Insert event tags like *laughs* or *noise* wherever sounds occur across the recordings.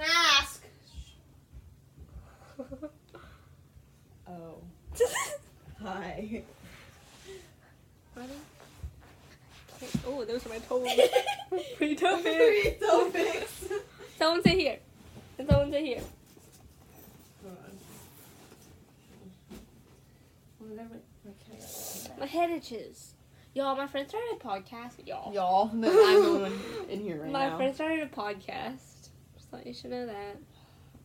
Ask. *laughs* Oh. *laughs* Hi. Oh, those are my toes. Three pics. toe *laughs* pics. Someone sit here. And someone sit here. My head itches. Y'all, my friend started a podcast. Y'all. Y'all, I'm the one in here right my now. friend started a podcast. Thought you should know that.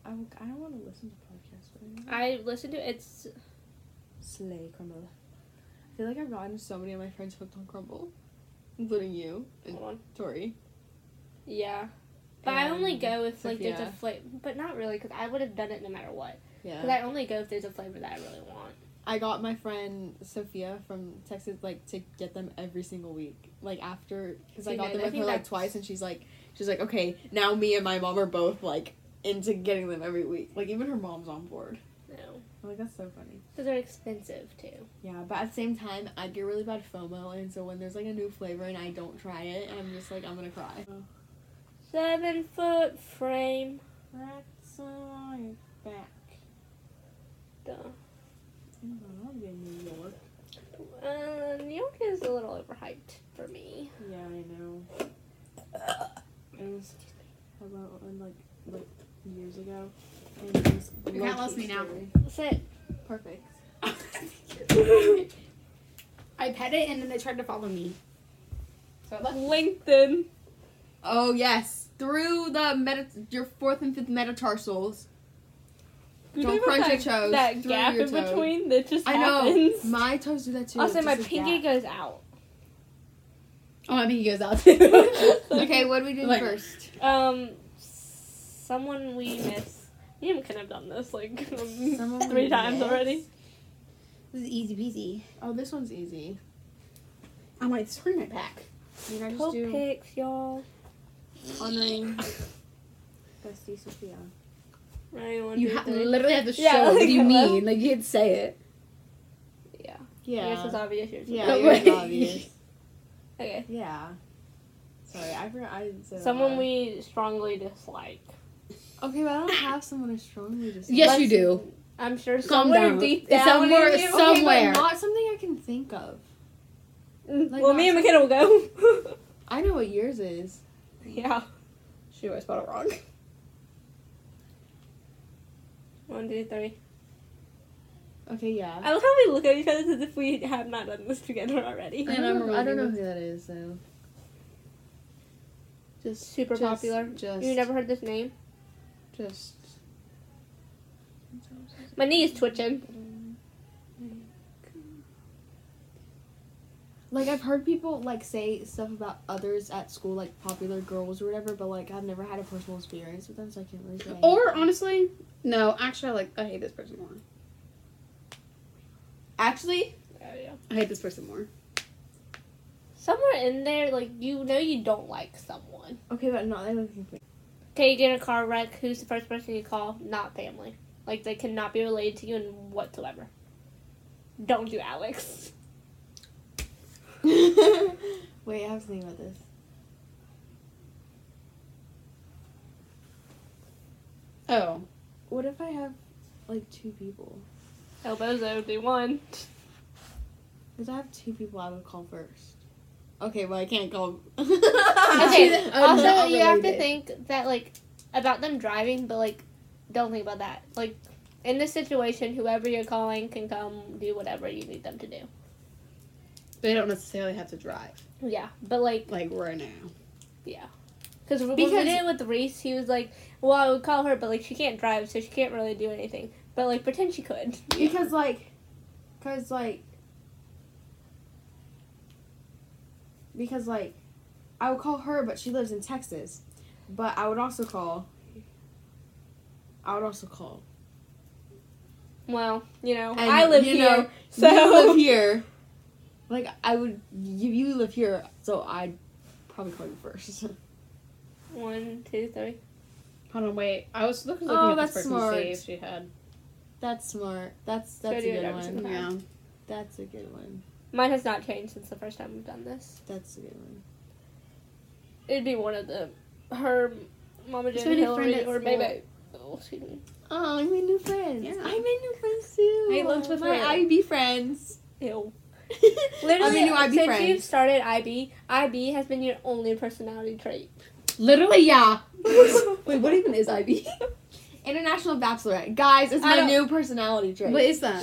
I'm, I don't want to listen to podcasts right now. I listen to it's Slay Crumbl. I feel like I've gotten so many of my friends hooked on Crumbl, including you and hold on. Tori. Yeah. But I only go if like there's a flavor, but not really because I would have done it no matter what. Yeah. Because I only go if there's a flavor that I really want. I got my friend Sophia from Texas like to get them every single week. Like after because I got them with her like twice, and she's like she's like okay now me and my mom are both like into getting them every week. Like even her mom's on board. No, I'm like that's so funny. because they're expensive too. Yeah, but at the same time I get really bad FOMO, and so when there's like a new flavor and I don't try it, I'm just like I'm gonna cry. Seven foot frame. That's on back. Duh. I'll be in New York. Uh, New York is a little overhyped for me. Yeah, I know. It was about like like years ago. And it was You can't low-key me now. scary. Sit. Perfect. I pet it and then they tried to follow me. So I left. LinkedIn. Oh yes, through the meta your fourth and fifth metatarsals. Don't crunch your toes. That through gap your in toe. between that just I know. happens. My toes do that too. also, It's my just a pinky gap. goes out. Oh, I think he goes out too. *laughs* Okay, what do we do Like- first? Um, someone we miss. You can have done this like *laughs* Someone three times miss? already. This is easy peasy. Oh, this one's easy. I might scream my pack. You know, just Toe do pics, y'all. honoring *laughs* bestie Sophia. Ready, one, You two, ha- three. literally have to show. Yeah, what do you like, mean? Like you could say it. Yeah. Yeah. Yours is obvious. Yours Yeah, No yours obvious. Okay. Yeah. Sorry, I forgot. I said Someone we strongly dislike. Okay, but I don't *laughs* have someone I strongly dislike. Yes, you Let's- do. I'm sure Calm somewhere down. deep down somewhere- in Okay, somewhere. but not something I can think of. Mm, like, well, me and McKenna will go. *laughs* I know what yours is. yeah. Shoot, I spelled it wrong. *laughs* One, two, three. Okay, yeah. I love how we look at each other as if we have not done this together already. I And don't, I'm know, I don't know who that is though. Just Super just- popular. Just You never heard this name? just. My knee is twitching. Like I've heard people like say stuff about others at school, like popular girls or whatever, but like I've never had a personal experience with them, so I can't really say. Or honestly, no. Actually, I like. I hate this person more. Actually, Oh, yeah. I hate this person more. Somewhere in there, like you know, you don't like someone. okay, but not that looking for. Okay, you get in a car wreck. Who's the first person you call? Not family. Like they cannot be related to you in whatsoever. Don't do Alex. *laughs* Wait, I have to think about this. Oh, What if I have like two people? El Bozo, do one. Because I have two people I would call first. Okay, well I can't call. *laughs* Okay. Also, you have to think that like about them driving, but like don't think about that. Like in this situation, whoever you're calling can come do whatever you need them to do. they don't necessarily have to drive. Yeah, but like Like right now. Yeah. Because when we Because- did it with Reese, he was like, "Well, I would call her, but like she can't drive, so she can't really do anything. But like pretend she could." Because like, because like, because like, I would call her, but she lives in Texas. But I would also call. I would also call. Well, you know, And, I live you here, know, *laughs* so You live here. Like I would, you, you live here, so I'd probably call you first. *laughs* one, two, three. Hold on, wait. I was looking, Oh, at that's this person's smart. save she had. That's smart. That's that's do a good one. Yeah. That's a good one. Mine has not changed since the first time we've done this. That's a good one. It'd be one of the her Mama It's Jen, my new Hillary, friend or maybe. Oh, excuse me. Oh, I made new friends. Yeah. I made new friends too. I lived with my. IB friends. Ew. *laughs* I Literally, made new IB since friends. you've started IB, IB has been your only personality trait. Literally, yeah. *laughs* Wait, what even is IB? *laughs* International Baccalaureate. Guys, it's I my don't- new personality trait. What is that?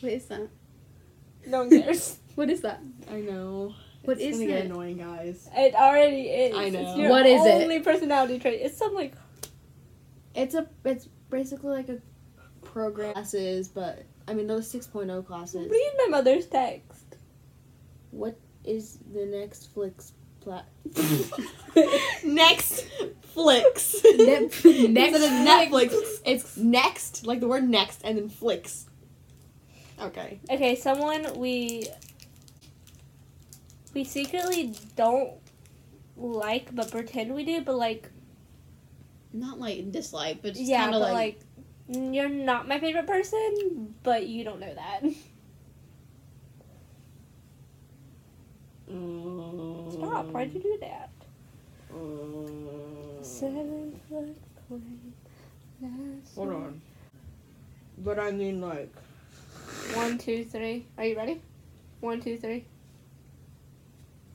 What is that? No one cares. *laughs* What is that? I know. What it's is gonna get it? annoying, guys. it already is. I know. It's your What is it? only personality trait. It's something like It's a it's basically like a program classes, but I mean those 6.0 classes. read my mother's text. What is the next flicks plat? *laughs* *laughs* next flicks. Next- *laughs* Instead of Netflix, it's next, like the word next, and then flicks. Okay. Okay, someone we we secretly don't like but pretend we do, but like Not like dislike, but just yeah, kind of like, like, you're not my favorite person, but you don't know that. Mm. Stop! Why'd you do that? Mm. Seven foot plane. last Hold one. on. But I mean, like. One, two, three. Are you ready? One, two, three.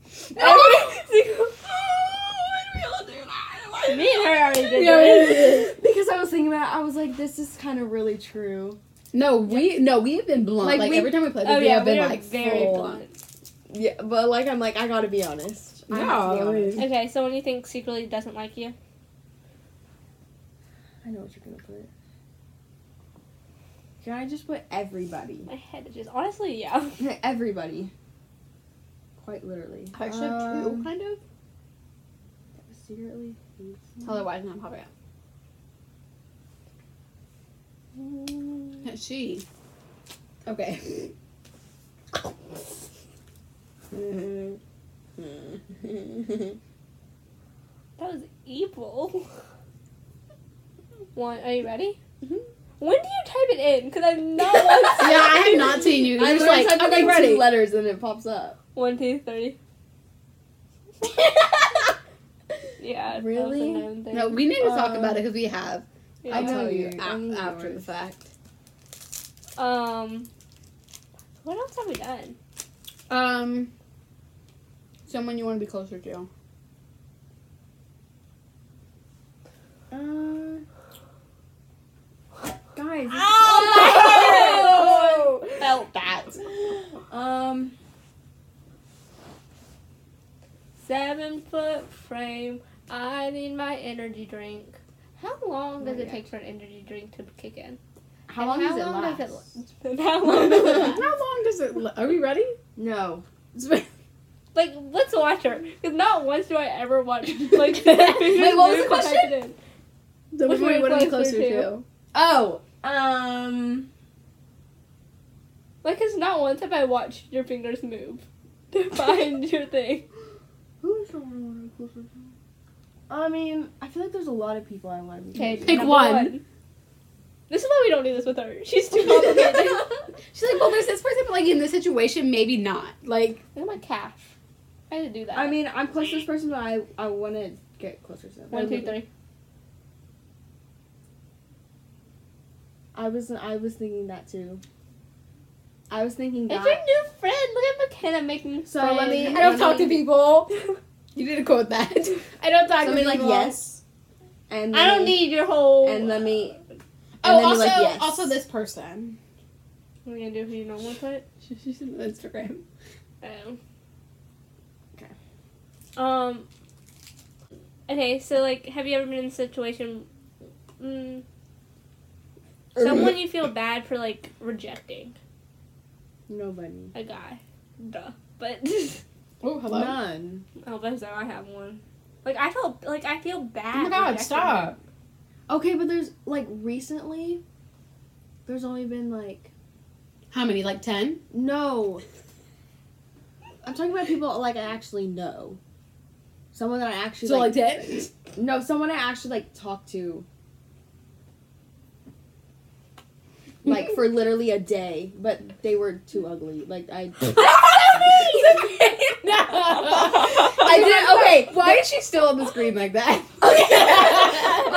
*laughs* *laughs* *laughs* Me and her already did Yeah, we because I was thinking about it, I was like, this is kind of really true. no, we no, we have been blunt. Like, Like, we- every time we play, Oh we yeah, have been we are like very full. blunt. Yeah, but like, I'm like, I gotta be honest. I have to be Yeah, I honest. mean- Okay, someone you think secretly doesn't like you? I know what you're gonna put. Can I just put everybody? My head is just honestly, yeah. *laughs* everybody. Quite literally. Actually, two Um, kind of. Secretly hates me. Otherwise, not probably. She. Okay. *laughs* *laughs* That was evil. *laughs* One, are you ready? Mhm. When do you type it in? Because I'm not *laughs* once. Yeah, I have not seen you. I'm You're just just like, like, okay, ready. two letters and it pops up. One, two, three. Yeah. that was Really? No, we need to talk Um, about it because we have. Yeah. I'll tell you you- I a- know after the fact. Um. What else have we done? Um, someone you want to be closer to. Uh, guys. this- Oh! *laughs* Felt that. Um. Seven foot frame. I need my energy drink. How long does Not it yet. take for an energy drink to kick in? How And long does it long last? does it *laughs* How long does it? *laughs* How long does it? Are we ready? No. Like, let's watch her. Because not once do I ever watch, *laughs* like, *laughs* *laughs* Wait, what was the move and type question? it in. So Which which one one want to be closer closer to? to? Oh. Um. Like, because not once have I watched your fingers move to find your thing. Who's the one I want to be closer to? I mean, I feel like there's a lot of people I want to be. Okay, closer Pick number one. This is why we don't do this with her. She's too complicated. She's like, well, there's this person, but like in this situation, maybe not. Like, Look at my calf. I had to do that. I mean, I'm close to this person, but I I want to get closer to them. one, two, three. I was I was thinking that too. I was thinking that. It's your new friend. Look at McKenna making So friends. let me- I don't talk me- to people. *laughs* You need to quote that. *laughs* I don't talk So to let me like people. yes. And I don't me- need your whole. And let me. And Oh, then be also, like, yes. also this person. What are you gonna do if you don't want to put? She's on Instagram. Oh. Okay. Um. Okay, so like, have you ever been in a situation, mm, someone you feel bad for like rejecting Nobody. a guy? Duh. But *laughs* Oh, hello. None. oh, but so I have one. Like I felt like I feel bad. Oh my god, stop. him. Okay, but there's like recently. There's only been like How many? Like 10? no. I'm talking about people like I actually know. Someone that I actually So, like, like 10? *laughs* no, someone I actually like talk to. Like for literally a day, but they were too ugly. Like I, *laughs* *laughs* I did. Okay, why is she still on the screen like that?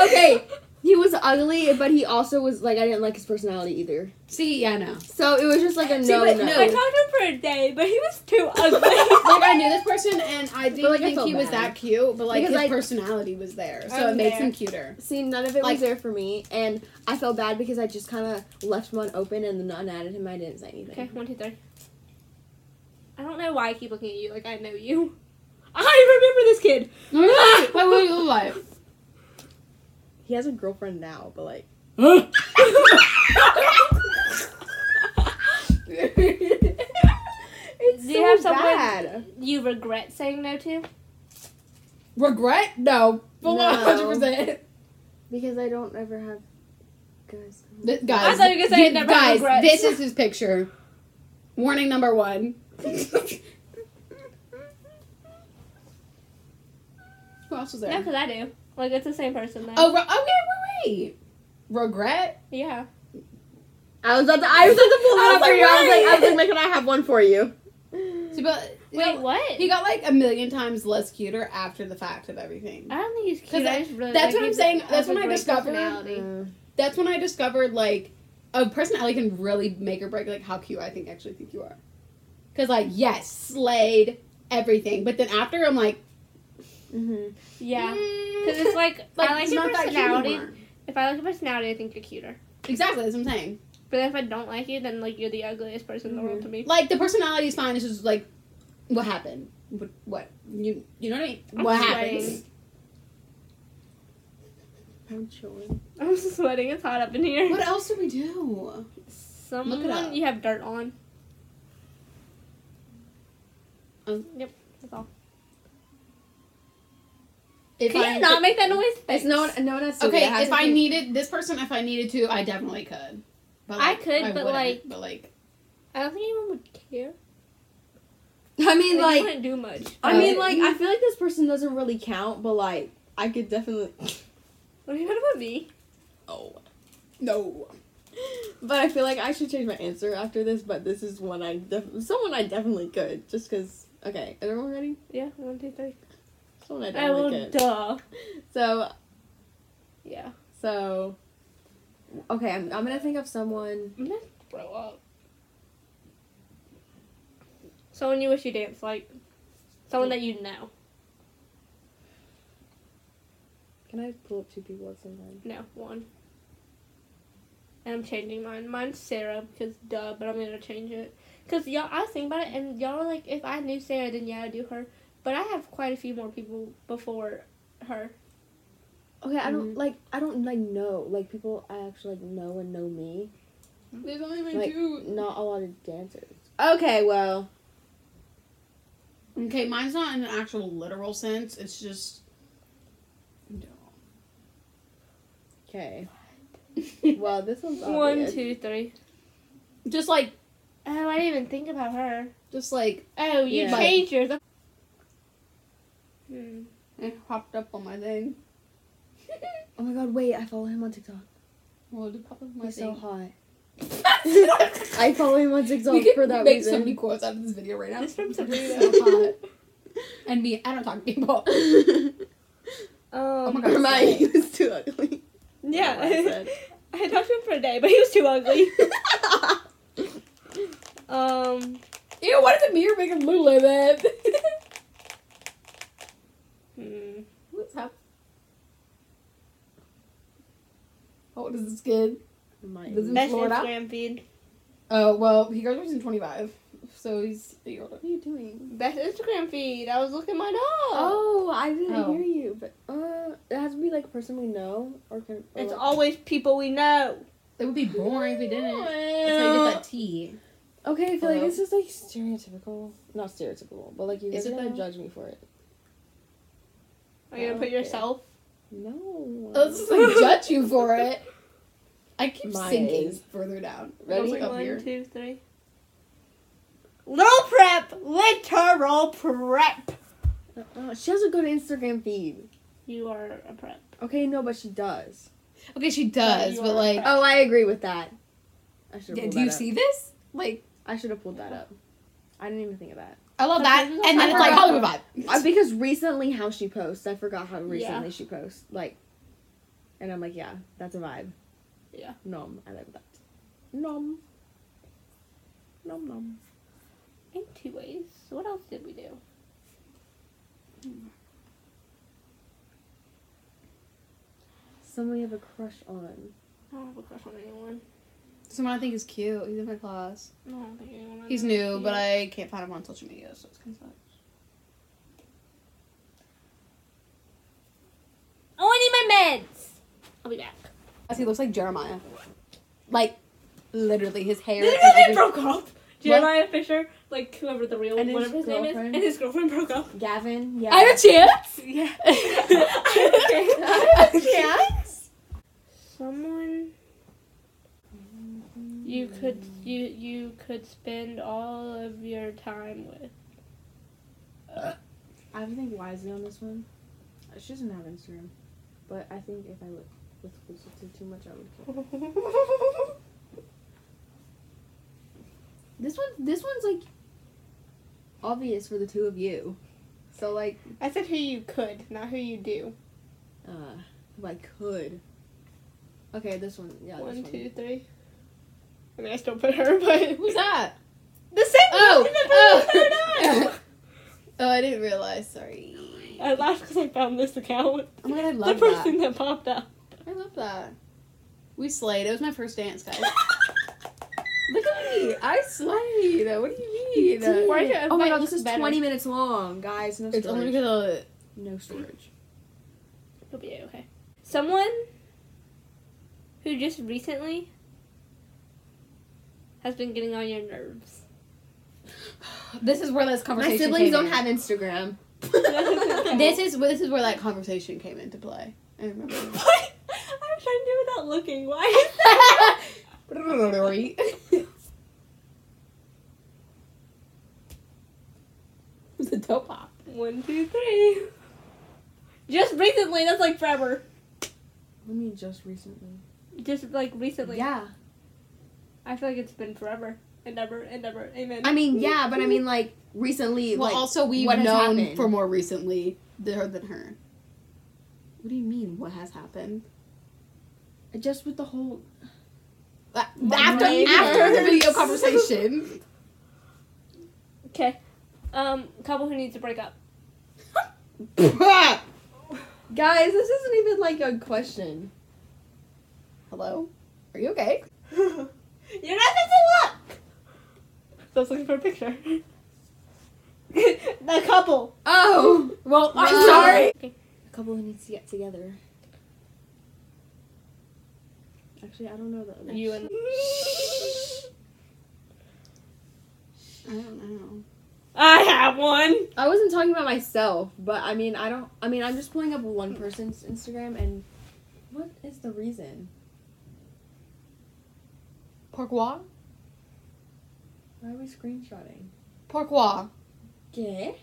okay, he was ugly, but he also was like I didn't like his personality either. See, yeah, no. So it was just like a See, no, but no. no. I talked to him for a day, but he was too *laughs* ugly. Like I knew this person, and I didn't like, think felt he was that cute, but like Because his I- personality was there, so I'm it makes there. him cuter. See, none of it Like- was there for me, and I felt bad because I just kind of left one open and then unadded him. I didn't say anything. okay, one, two, three. I don't know why I keep looking at you like I know you. *laughs* I remember this kid. Wait, what do you look like? He has a girlfriend now, but like. *laughs* it's Do you have someone- bad. You regret saying no to? Regret? No, No. hundred percent. Because I don't ever have guys. Guys, I thought you were gonna say th- never guys, regrets. this is his picture. Warning number one. *laughs* Who else was No, there? because I do. Like it's the same person though. Oh, re- okay, wait, wait. Regret? yeah. I was about to. I was about to pull I was up for like, you. I was like, I was wait. like, Megan, I have one for you. *laughs* See, but you Wait, know, what? He got like a million times less cuter after the fact of everything. I don't think he's 'Cause cute. I that- just really that's like what I'm saying. That's when I discovered- personality. Mm. That's when I discovered like a personality can really make or break like how cute I think actually think you are. Cause like yes, slayed everything, but then after I'm like, Mm-hmm. Yeah. mm, Because it's *laughs* like, I like your not personality. If I like your personality, I think you're cuter. Exactly, that's what I'm saying. But if I don't like you, then like you're the ugliest person in the world to me. Like the personality is fine. It's just like, what happened? What? what? You you know what I mean? I'm what sweating. happens? I'm chilling. I'm sweating. It's hot up in here. What else do we do? Someone up. you have dirt on. Um, yep, that's all. If Can I you not make that noise? *laughs* It's no one. No one has to. Okay, has if to I be- needed this person, if I needed to, I definitely could. But I could, but, wouldn't, like- but like, I don't think anyone would care. I mean, Like, like, you wouldn't do much. I mean, like, mm-hmm. I feel like this person doesn't really count, but like, I could definitely. *laughs* What do you about me? Oh. no. But I feel like I should change my answer after this. But this is one I def- someone I definitely could, just because. Okay, is everyone ready? Yeah, one, two, three. I Oh, definitely well, could. duh. So, Yeah. so. Okay, I'm, I'm gonna think of someone. I'm gonna throw up. Someone you wish you danced like. Someone that you know. Can I pull up two people at the same time? No, one. And I'm changing mine. Mine's Sarah because duh, but I'm gonna change it. Cause y'all, I was thinking about it, and y'all are like, if I knew Sarah, then yeah, I'd do her. But I have quite a few more people before her. Okay, I Mm-hmm. don't like. I don't like know like people I actually like know and know me. There's only like, Like two. not a lot of dancers. Okay, well. Okay, mine's not in an actual literal sense. It's just. Okay. *laughs* well, this one's One, obvious. two. Just like, Oh, I didn't even think about her. just like, Oh, you Yeah. changed yours. Hmm. it popped up on my thing. *laughs* Oh my god! Wait, I follow him on TikTok. Well, it popped up on my He's so hot. *laughs* I follow him on TikTok we for that make reason. so many quotes out of this video right now. This from He's Sabrina. so hot. And me, I don't talk to people. *laughs* Um, my God. Hermione he was too ugly. Yeah. I said. I talked to him for a day, but he was too ugly. um. Ew, why did the mirror make him look like that? Hmm. What's up? How old is this kid? Hermione. Does it- Best Florida? Instagram feed. Oh, well, he graduates in 25. So he's a year older. What are you doing? Best Instagram feed. I was looking mine up. Oh, I didn't Oh. hear you. But uh, it has to be like a person we know, or can. Or It's like- always people we know. It would be boring if we didn't. That's how you get that tea. Okay, I feel like Hello? it's just like stereotypical. Not stereotypical, but like you Is guys it are gonna judge me for it. Are you gonna put yourself? No. Let's just like *laughs* judge you for it. I keep My sinking is- further down. Ready? Like up One, here. two, three. Little prep, literal prep. Uh, she has a good Instagram feed. You are a prep. Okay, no, but she does. Okay, she does, you but like, Oh, I agree with that. I should. Yeah, have do you see this? Like, I should have pulled that up. I didn't even think of that. I love that. Sometimes And then I it's like. Hollywood vibe. Because recently how she posts, I forgot how recently she posts. Like, and I'm like, yeah, that's a vibe. Yeah. Nom, I like that. Nom. Nom nom. In two ways. What else did we do? Someone you have a crush on. I don't have a crush on anyone. Someone I think is cute. He's in my class. No, I don't think anyone. I He's know is new, cute. but I can't find him on social media, so it's kind of sucks. Oh, I need my meds. I'll be back. He looks like Jeremiah. Like, literally, his hair. Did you and they every- broke up? Jeremiah Fisher, like whoever the real And his whatever his name is, and his girlfriend broke up. Gavin. Yeah. I have a chance. Yeah. *laughs* Yes. *laughs* Someone you could you you could spend all of your time with. I have to think wisely on this one. She doesn't have Instagram, but I think if I look with closer to too much, I would kill. *laughs* This one, this one's like obvious for the two of you. So like, I said who you could, not who you do. uh, if I could. Okay, this one, yeah. this One, one. two, three. I mean, I still put her, *laughs* but Who's that? the same Oh, person that put her oh. down. *laughs* oh, I didn't realize. Sorry. I laughed because I found this account. Oh my god, I love that. The love person that. that popped up. I love that. We slayed. It was my first dance, guys. *laughs* Look at me. I slayed. What do you mean? Why Oh my god, this is better? 20 minutes long, guys. No It's only storage. because of No storage. It'll be okay. Someone who just recently has been getting on your nerves. *sighs* This is where this conversation. My conversation. siblings came don't in. have Instagram. *laughs* This is this is where that conversation came into play. I remember. *laughs* What? I'm trying to do it without looking. Why? is *laughs* It's a dope pop. One, two, three. Just recently. That's like forever. Let me just recently. Just like recently. Yeah. I feel like it's been forever and ever and ever. Amen. I mean, yeah, but I mean, *laughs* like recently. Well, like, also we've what known happened? for more recently her than her. What do you mean? What has happened? just with the whole. after brain after the *laughs* video conversation. okay. Um, couple who needs to break up. *laughs* Guys, this isn't even like a question. Hello, are you okay? You're not supposed to look. So I was looking for a picture. *laughs* the couple. Oh, Well, I'm Uh, sorry. Okay. a couple who needs to get together. Actually, I don't know the other. You and. *laughs* I don't know. I have one. I wasn't talking about myself, but I mean, I don't. I mean, I'm just pulling up one person's Instagram, and what is the reason? Pourquoi? Why are we screenshotting? Pourquoi? Okay.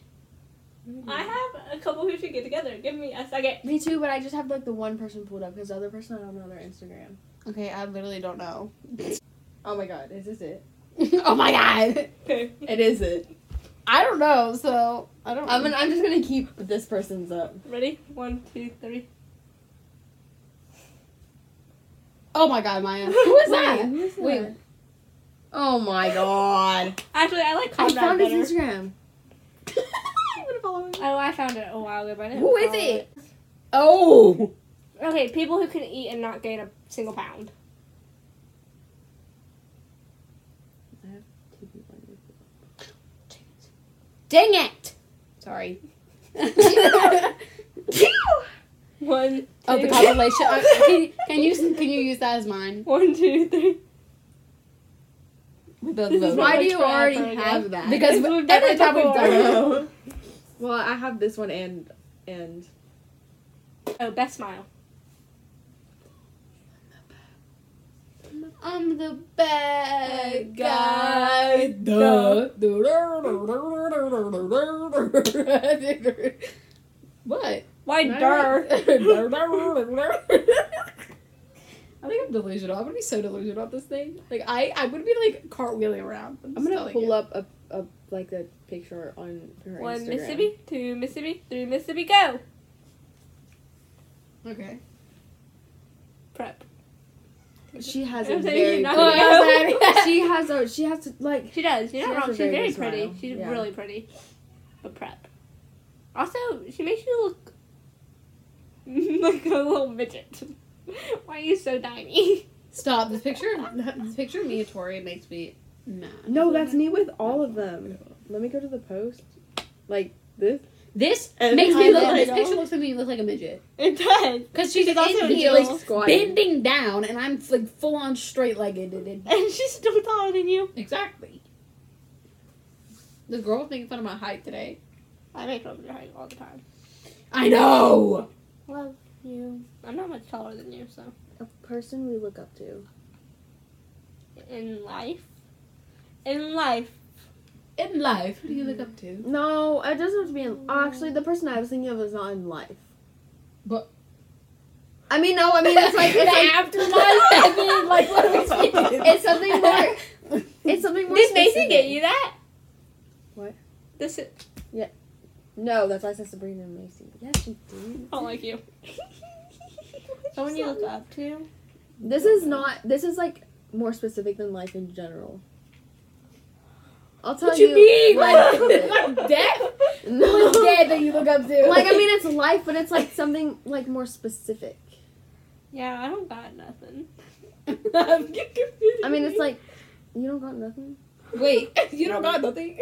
I have a couple who should get together. Give me a second. Me too, but I just have like the one person pulled up because the other person I don't know their Instagram. Okay, I literally don't know. Oh my god, is this it? *laughs* oh my god. Okay. *laughs* It is it. I don't know, so I don't. I'm gonna, I'm just gonna keep this person's up. Ready? One, two, three. Oh my god, Maya. *laughs* Who is that? Wait, that? Wait. Oh my god. Actually, I like I Conrad found better. his Instagram. I'm gonna follow him. Oh, I found it a while ago, but I didn't Who is follow it? Oh. Okay, people who can eat and not gain a single pound. I have two people I need to- Dang it. Sorry. *laughs* *laughs* One, two, Oh, the compilation. *laughs* Uh, can, can you can you use that as mine? one, two, three. The This logo. Why do you already ago. have that? Because We've done every it time we've done it. *laughs* well, I have this one and and Oh, best smile. I'm the bad guy. guy. *laughs* what? Why Right. *laughs* *laughs* dar? I think I'm delusional. I'm gonna be so delusional about this thing. Like I, I would be like cartwheeling around. I'm gonna pull up a a like a picture on her One Instagram. Mississippi, two Mississippi, three Mississippi, go. Okay. Prep. She has *laughs* I'm a saying you're very. not go. she has a. She has to like. She does. You're She not wrong. She's very very pretty. smile. She's Yeah. really pretty. But prep. Also, she makes you look *laughs* like a little midget. *laughs* Why are you so tiny? *laughs* Stop. This picture. This picture of me and Tori makes me mad. No, that's me with all of them. Let me go to the post. Like this. This And makes me look. This picture looks at me look like a midget It does. because she's She's also in in heels, heels. Squatting. bending down, and I'm like full on straight legged. And she's still taller than you. Exactly. The girl was making fun of my height today. I make fun of your height all the time. I know. Love you. I'm not much taller than you, so. A person we look up to. In life. In life. In life, who do you look up to? No, it doesn't have to be in. Mm. Actually, the person I was thinking of is not in life. But- I mean, no. I mean, it's like *laughs* it's like afterlife. I mean, like what are we *laughs* speaking? it's something more. It's something more. Did Mason specific. get you that? What? This is. No, that's why I said Sabrina and Macy. Yes, she did. I don't like you. *laughs* Someone you look up to? This is not. This is like more specific than life in general. I'll tell What you mean? Like, *laughs* Like death? no. Who's dead that you look up to? Like I mean, it's life, but it's like something like more specific. Yeah, I don't got nothing. *laughs* I mean, it's like you don't got nothing. wait, you don't got nothing.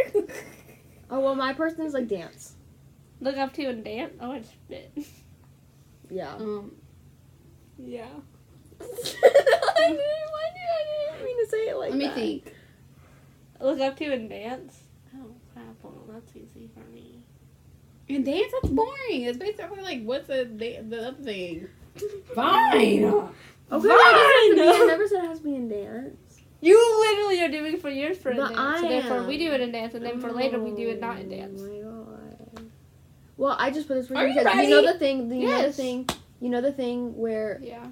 Oh well, my person is like dance. Look up to and dance? Oh, I spit. Yeah. Um, Yeah. *laughs* I didn't. Why did I didn't mean to say it like let me think. Look up to and dance? Oh, crap. Well, that's easy for me. And dance, that's boring. It's basically like what's the the, the other thing? *laughs* Fine. Okay, Fine. I, I never said it has to be in dance. You literally are doing for yours for a But dance. I so therefore, am. we do it in dance, and then for later, we do it not in dance. My god. Well, I just put this for you you because you know the thing. You know the Yes. thing. You know the thing where Yeah.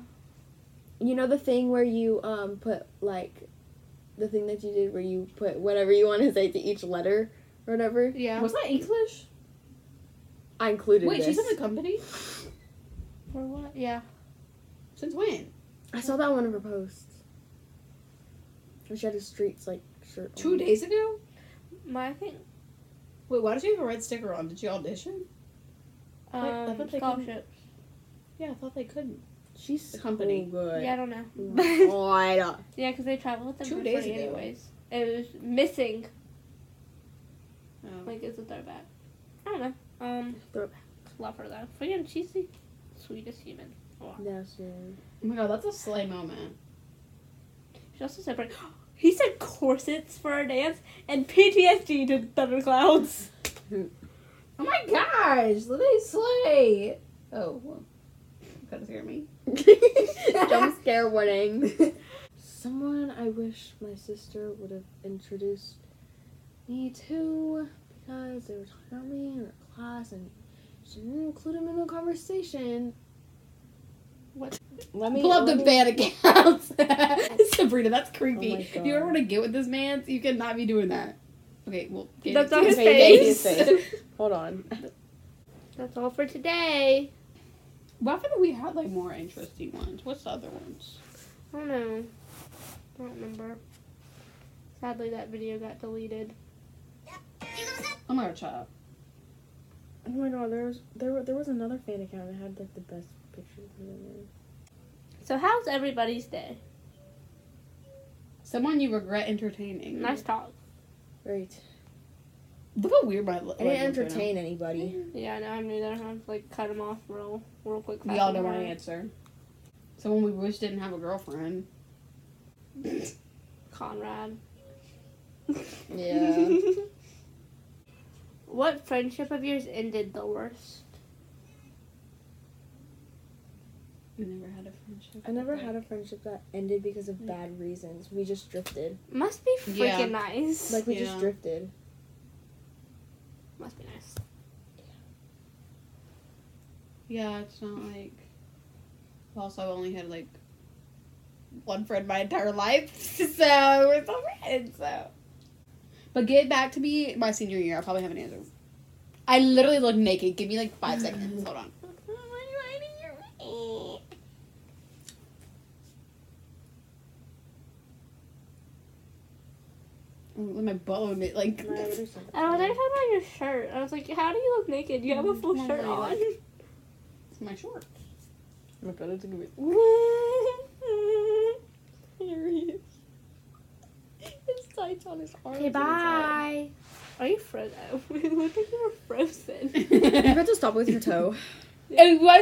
you know the thing where you um put like the thing that you did where you put whatever you want to say to each letter or whatever. Yeah. Was that English? I included Wait, this. she's in the company. For what? Yeah. Since when? I saw that on one of her posts. And she had a streets like shirt. Two on. days ago. My, thing. Wait, why did you have a red sticker on? Did she audition? I um, thought they scholarship. Yeah, I thought they couldn't. She's The company. so good. Yeah, I don't know. *laughs* God. yeah, because they travel with them Two for days free ago. anyways. It was missing. Oh. Like, it's a throwback. I don't know. Um, Throwback. love her though. Freaking, she's the sweetest human. Yes, yeah. Oh my god, that's a slay moment. She also said, pretty- *gasps* he said corsets for our dance and PTSD to thunderclouds. *laughs* Oh my gosh, Lily Slay. Oh, well, gotta scare me. *laughs* *laughs* Jump scare warning. Someone I wish my sister would have introduced me to because they were talking about me in her class and she didn't include him in the conversation. What? Let me Pull up the let me- bad accounts. Sabrina, that's Oh creepy. if you ever want to get with this man, you cannot be doing that. Okay, well, get That's it. on his Okay, face. his *laughs* face. Hold on. That's all for today. Why haven't we had like more interesting ones? What's the other ones? I don't know. I don't remember. Sadly, that video got deleted. Oh my god, child. Oh my god, there was there there was another fan account that had like the best pictures in there. So, how's everybody's day? Someone you regret entertaining. Nice talk. Right. Look how weird my. I didn't entertain anybody. Mm-hmm. Yeah, I know. I'm neither. I'm like cut him off real, real quick. We fast all know my hard. answer. Someone we wish didn't have a girlfriend. *laughs* Conrad. Yeah. *laughs* what friendship of yours ended the worst? We never had a friendship. I never had a friendship that ended because of bad reasons. We just drifted. Must be freaking Yeah. nice. Like we Yeah. just drifted. Must be nice. Yeah, it's not like. Also, I've only had like one friend my entire life, *laughs* so we're still friends. So, But get back to me my senior year. I'll probably have an answer. I literally look naked. Give me like five seconds. *sighs* Hold on. Ooh, let my butt would be like. I was like, talking about your shirt. I was like, how do you look naked? You have a full Mm, shirt no, on. It's my shorts. My brother's gonna be *laughs* Serious. his tights on his arms. Okay, bye. Are you *laughs* frozen? it looked like you were frozen. You have to stop with your toe. *laughs* And why